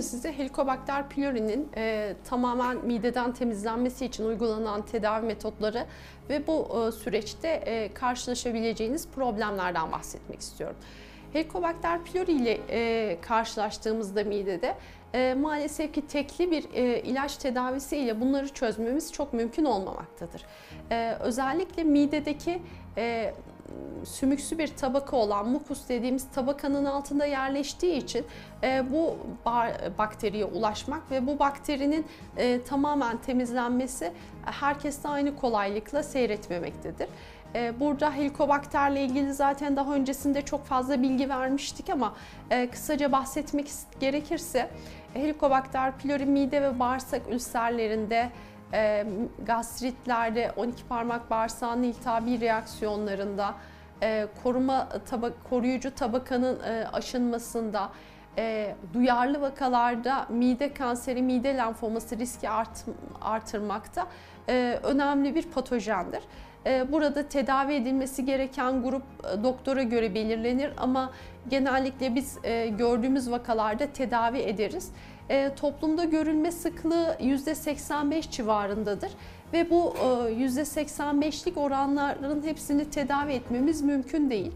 Bugün size Helicobacter pylori'nin e, tamamen mideden temizlenmesi için uygulanan tedavi metotları ve bu e, süreçte e, karşılaşabileceğiniz problemlerden bahsetmek istiyorum. Helicobacter pylori ile e, karşılaştığımızda midede e, maalesef ki tekli bir e, ilaç tedavisi ile bunları çözmemiz çok mümkün olmamaktadır. E, özellikle midedeki e, sümüksü bir tabaka olan mukus dediğimiz tabakanın altında yerleştiği için e, bu bakteriye ulaşmak ve bu bakterinin e, tamamen temizlenmesi herkeste aynı kolaylıkla seyretmemektedir. E, burada helikobakterle ilgili zaten daha öncesinde çok fazla bilgi vermiştik ama e, kısaca bahsetmek gerekirse helikobakter pylori mide ve bağırsak ülserlerinde e, gastritlerde, 12 parmak bağırsağının iltihabi reaksiyonlarında, e, koruma taba, koruyucu tabakanın e, aşınmasında, e, duyarlı vakalarda mide kanseri, mide lenfoması riski art, artırmakta e, önemli bir patojendir. E, burada tedavi edilmesi gereken grup e, doktora göre belirlenir ama genellikle biz e, gördüğümüz vakalarda tedavi ederiz. Toplumda görülme sıklığı %85 civarındadır ve bu %85'lik oranların hepsini tedavi etmemiz mümkün değil.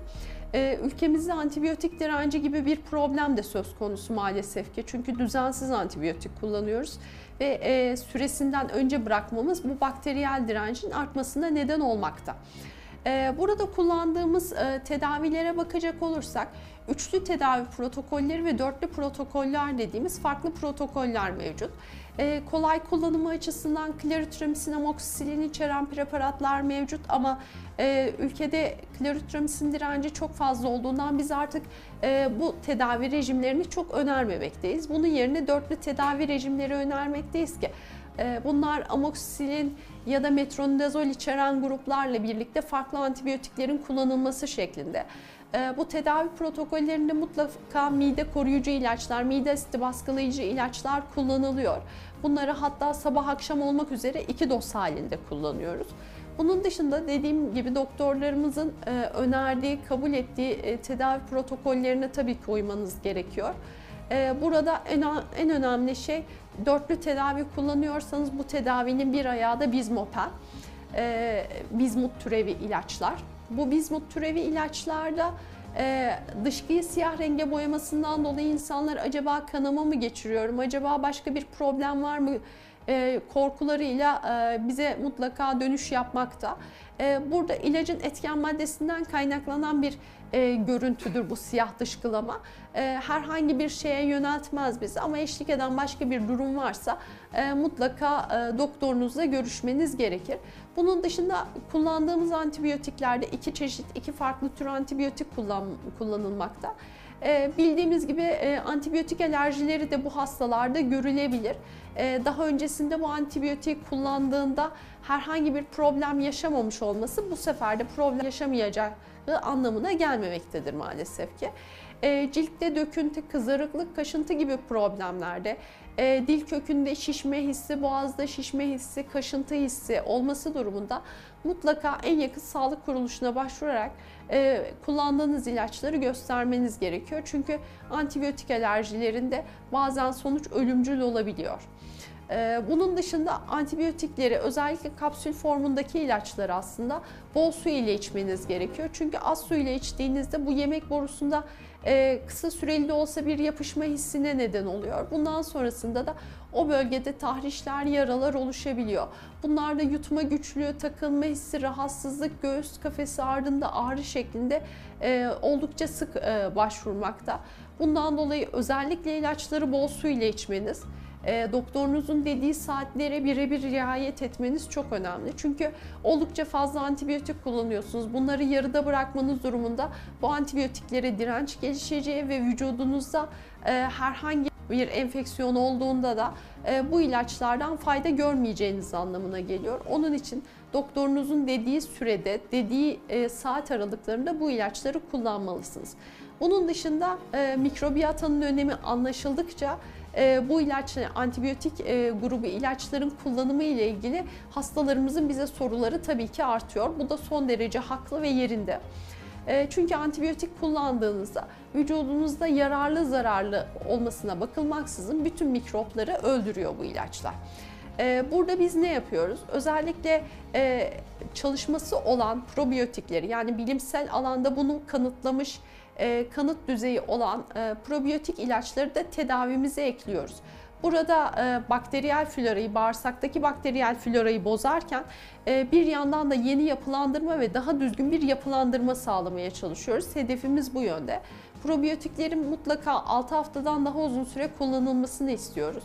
Ülkemizde antibiyotik direnci gibi bir problem de söz konusu maalesef ki. Çünkü düzensiz antibiyotik kullanıyoruz ve süresinden önce bırakmamız bu bakteriyel direncin artmasına neden olmakta. Burada kullandığımız tedavilere bakacak olursak üçlü tedavi protokolleri ve dörtlü protokoller dediğimiz farklı protokoller mevcut. Ee, kolay kullanımı açısından klaritromycin, amoxicillin içeren preparatlar mevcut ama e, ülkede klaritromycin direnci çok fazla olduğundan biz artık e, bu tedavi rejimlerini çok önermemekteyiz. Bunun yerine dörtlü tedavi rejimleri önermekteyiz ki e, Bunlar amoxicillin ya da metronidazol içeren gruplarla birlikte farklı antibiyotiklerin kullanılması şeklinde. Ee, bu tedavi protokollerinde mutlaka mide koruyucu ilaçlar, mide asidi baskılayıcı ilaçlar kullanılıyor. Bunları hatta sabah akşam olmak üzere iki doz halinde kullanıyoruz. Bunun dışında dediğim gibi doktorlarımızın e, önerdiği, kabul ettiği e, tedavi protokollerine tabii ki uymanız gerekiyor. E, burada en, önemli şey dörtlü tedavi kullanıyorsanız bu tedavinin bir ayağı da bizmopen, bizmut türevi ilaçlar. Bu bizmut türevi ilaçlarda e, dışkıyı siyah renge boyamasından dolayı insanlar acaba kanama mı geçiriyorum, acaba başka bir problem var mı e, korkularıyla e, bize mutlaka dönüş yapmakta. E, burada ilacın etken maddesinden kaynaklanan bir e, görüntüdür bu siyah dışkılama. E, herhangi bir şeye yöneltmez bizi ama eşlik eden başka bir durum varsa e, mutlaka e, doktorunuzla görüşmeniz gerekir. Bunun dışında kullandığımız antibiyotiklerde iki çeşit, iki farklı tür antibiyotik kullan, kullanılmakta. E, bildiğimiz gibi e, antibiyotik alerjileri de bu hastalarda görülebilir. E, daha öncesinde bu antibiyotik kullandığında herhangi bir problem yaşamamış olması bu sefer de problem yaşamayacağı anlamına gelmemektedir maalesef ki. E, ciltte döküntü, kızarıklık, kaşıntı gibi problemlerde e, dil kökünde şişme hissi, boğazda şişme hissi, kaşıntı hissi olması durumunda mutlaka en yakın sağlık kuruluşuna başvurarak e, kullandığınız ilaçları göstermeniz gerekiyor. Çünkü antibiyotik alerjilerinde bazen sonuç ölümcül olabiliyor. Ee, bunun dışında antibiyotikleri özellikle kapsül formundaki ilaçları aslında bol su ile içmeniz gerekiyor. Çünkü az su ile içtiğinizde bu yemek borusunda e, kısa süreli de olsa bir yapışma hissine neden oluyor. Bundan sonrasında da o bölgede tahrişler, yaralar oluşabiliyor. Bunlarda yutma güçlüğü, takılma hissi, rahatsızlık, göğüs kafesi ardında ağrı şeklinde e, oldukça sık e, başvurmakta. Bundan dolayı özellikle ilaçları bol su ile içmeniz, e, doktorunuzun dediği saatlere birebir riayet etmeniz çok önemli. Çünkü oldukça fazla antibiyotik kullanıyorsunuz. Bunları yarıda bırakmanız durumunda bu antibiyotiklere direnç gelişeceği ve vücudunuzda e, herhangi bir enfeksiyon olduğunda da e, bu ilaçlardan fayda görmeyeceğiniz anlamına geliyor. Onun için doktorunuzun dediği sürede, dediği e, saat aralıklarında bu ilaçları kullanmalısınız. Bunun dışında e, mikrobiyatanın önemi anlaşıldıkça bu ilaç, antibiyotik e, grubu ilaçların kullanımı ile ilgili hastalarımızın bize soruları tabii ki artıyor. Bu da son derece haklı ve yerinde. E, çünkü antibiyotik kullandığınızda vücudunuzda yararlı zararlı olmasına bakılmaksızın bütün mikropları öldürüyor bu ilaçlar. E, burada biz ne yapıyoruz? Özellikle e, çalışması olan probiyotikleri yani bilimsel alanda bunu kanıtlamış e, kanıt düzeyi olan e, probiyotik ilaçları da tedavimize ekliyoruz. Burada e, bakteriyel florayı, bağırsaktaki bakteriyel florayı bozarken bir yandan da yeni yapılandırma ve daha düzgün bir yapılandırma sağlamaya çalışıyoruz. Hedefimiz bu yönde. Probiyotiklerin mutlaka 6 haftadan daha uzun süre kullanılmasını istiyoruz.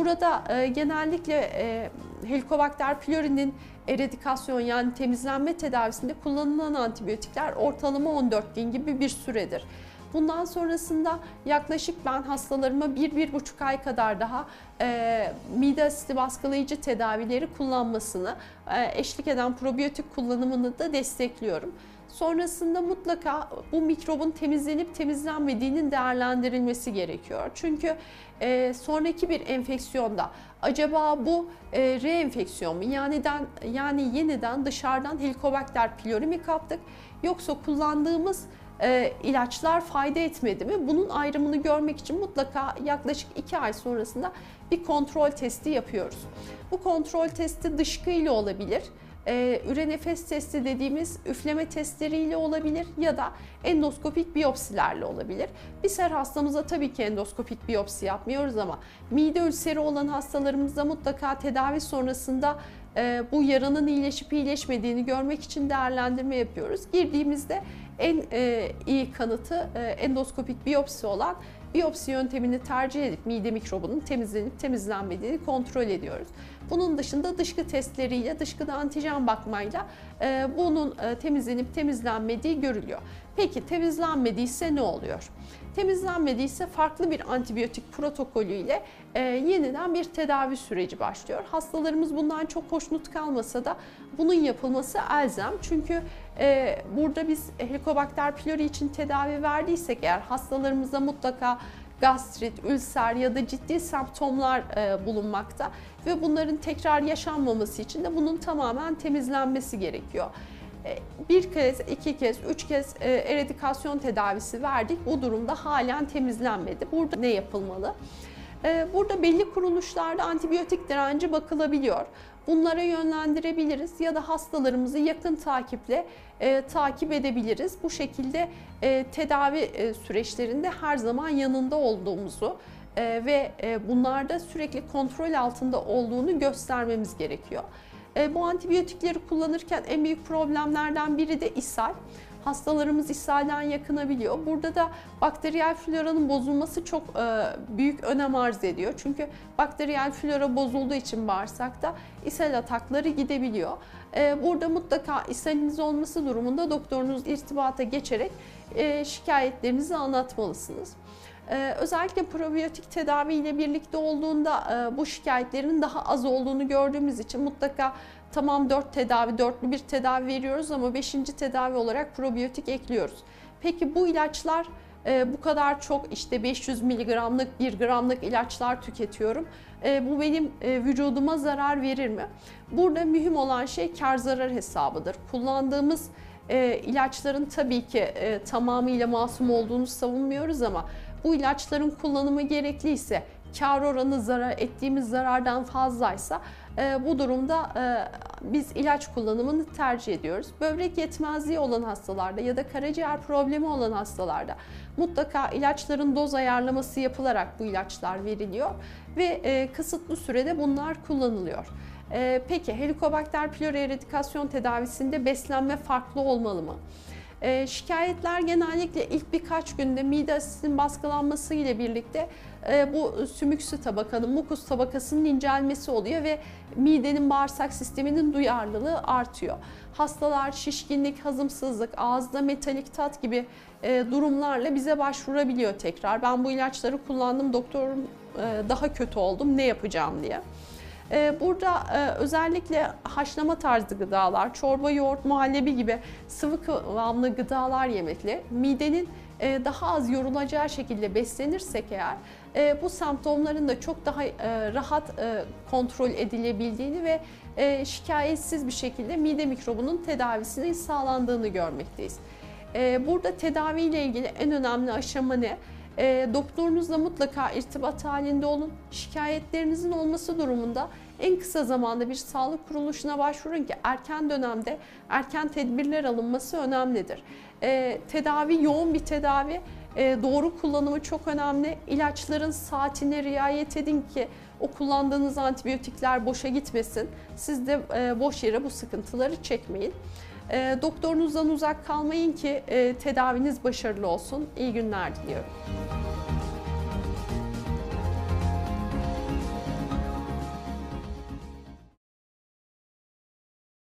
Burada e, genellikle e, Helicobacter pylori'nin eradikasyon yani temizlenme tedavisinde kullanılan antibiyotikler ortalama 14 gün gibi bir süredir. Bundan sonrasında yaklaşık ben hastalarıma 1-1,5 ay kadar daha e, mide asidi baskılayıcı tedavileri kullanmasını, e, eşlik eden probiyotik kullanımını da destekliyorum. Sonrasında mutlaka bu mikrobun temizlenip temizlenmediğinin değerlendirilmesi gerekiyor. Çünkü e, sonraki bir enfeksiyonda acaba bu e, reenfeksiyon mu? Yani, yani yeniden dışarıdan Helicobacter pylori mi kaptık? Yoksa kullandığımız e, ilaçlar fayda etmedi mi? Bunun ayrımını görmek için mutlaka yaklaşık 2 ay sonrasında bir kontrol testi yapıyoruz. Bu kontrol testi dışkı ile olabilir e, ürenefes testi dediğimiz üfleme testleriyle olabilir ya da endoskopik biyopsilerle olabilir. Biz her hastamıza tabii ki endoskopik biyopsi yapmıyoruz ama mide ülseri olan hastalarımızda mutlaka tedavi sonrasında e, bu yaranın iyileşip iyileşmediğini görmek için değerlendirme yapıyoruz. Girdiğimizde en e, iyi kanıtı e, endoskopik biyopsi olan biyopsi yöntemini tercih edip mide mikrobunun temizlenip temizlenmediğini kontrol ediyoruz. Bunun dışında dışkı testleriyle, dışkıda antijen bakmayla e, bunun e, temizlenip temizlenmediği görülüyor. Peki temizlenmediyse ne oluyor? Temizlenmediyse farklı bir antibiyotik protokolü ile e, yeniden bir tedavi süreci başlıyor. Hastalarımız bundan çok hoşnut kalmasa da bunun yapılması elzem. Çünkü burada biz Helicobacter pylori için tedavi verdiysek eğer hastalarımızda mutlaka gastrit, ülser ya da ciddi semptomlar e, bulunmakta ve bunların tekrar yaşanmaması için de bunun tamamen temizlenmesi gerekiyor. E, bir kez, iki kez, üç kez e, eradikasyon tedavisi verdik. Bu durumda halen temizlenmedi. Burada ne yapılmalı? E, burada belli kuruluşlarda antibiyotik direnci bakılabiliyor. Bunlara yönlendirebiliriz ya da hastalarımızı yakın takiple e, takip edebiliriz. Bu şekilde e, tedavi e, süreçlerinde her zaman yanında olduğumuzu e, ve e, bunlarda sürekli kontrol altında olduğunu göstermemiz gerekiyor. E, bu antibiyotikleri kullanırken en büyük problemlerden biri de ishal hastalarımız ishalden yakınabiliyor. Burada da bakteriyel floranın bozulması çok e, büyük önem arz ediyor. Çünkü bakteriyel flora bozulduğu için bağırsakta ishal atakları gidebiliyor. E, burada mutlaka ishaliniz olması durumunda doktorunuz irtibata geçerek e, şikayetlerinizi anlatmalısınız. Ee, özellikle probiyotik tedavi ile birlikte olduğunda e, bu şikayetlerin daha az olduğunu gördüğümüz için mutlaka tamam 4 tedavi, dörtlü bir tedavi veriyoruz ama 5. tedavi olarak probiyotik ekliyoruz. Peki bu ilaçlar e, bu kadar çok işte 500 miligramlık, 1 gramlık ilaçlar tüketiyorum. E, bu benim vücuduma zarar verir mi? Burada mühim olan şey kar zarar hesabıdır. Kullandığımız ilaçların tabii ki tamamıyla masum olduğunu savunmuyoruz ama bu ilaçların kullanımı gerekliyse, kar oranı zarar ettiğimiz zarardan fazlaysa e, bu durumda e, biz ilaç kullanımını tercih ediyoruz. Böbrek yetmezliği olan hastalarda ya da karaciğer problemi olan hastalarda mutlaka ilaçların doz ayarlaması yapılarak bu ilaçlar veriliyor ve e, kısıtlı sürede bunlar kullanılıyor. E, peki Helicobacter pylori eradikasyon tedavisinde beslenme farklı olmalı mı? E, şikayetler genellikle ilk birkaç günde mide asidinin baskılanması ile birlikte e, bu sümüksü tabakanın, mukus tabakasının incelmesi oluyor ve midenin bağırsak sisteminin duyarlılığı artıyor. Hastalar şişkinlik, hazımsızlık, ağızda metalik tat gibi e, durumlarla bize başvurabiliyor tekrar. Ben bu ilaçları kullandım, doktorum e, daha kötü oldum, ne yapacağım diye. Ee, burada e, özellikle haşlama tarzı gıdalar, çorba, yoğurt, muhallebi gibi sıvı kıvamlı gıdalar yemekle midenin e, daha az yorulacağı şekilde beslenirsek eğer e, bu semptomların da çok daha rahat kontrol edilebildiğini ve şikayetsiz bir şekilde mide mikrobunun tedavisinin sağlandığını görmekteyiz. Burada tedaviyle ilgili en önemli aşama ne? E, doktorunuzla mutlaka irtibat halinde olun. Şikayetlerinizin olması durumunda en kısa zamanda bir sağlık kuruluşuna başvurun ki erken dönemde erken tedbirler alınması önemlidir. E, tedavi yoğun bir tedavi. E, doğru kullanımı çok önemli. İlaçların saatine riayet edin ki o kullandığınız antibiyotikler boşa gitmesin. Siz de e, boş yere bu sıkıntıları çekmeyin. E, doktorunuzdan uzak kalmayın ki e, tedaviniz başarılı olsun. İyi günler diliyorum.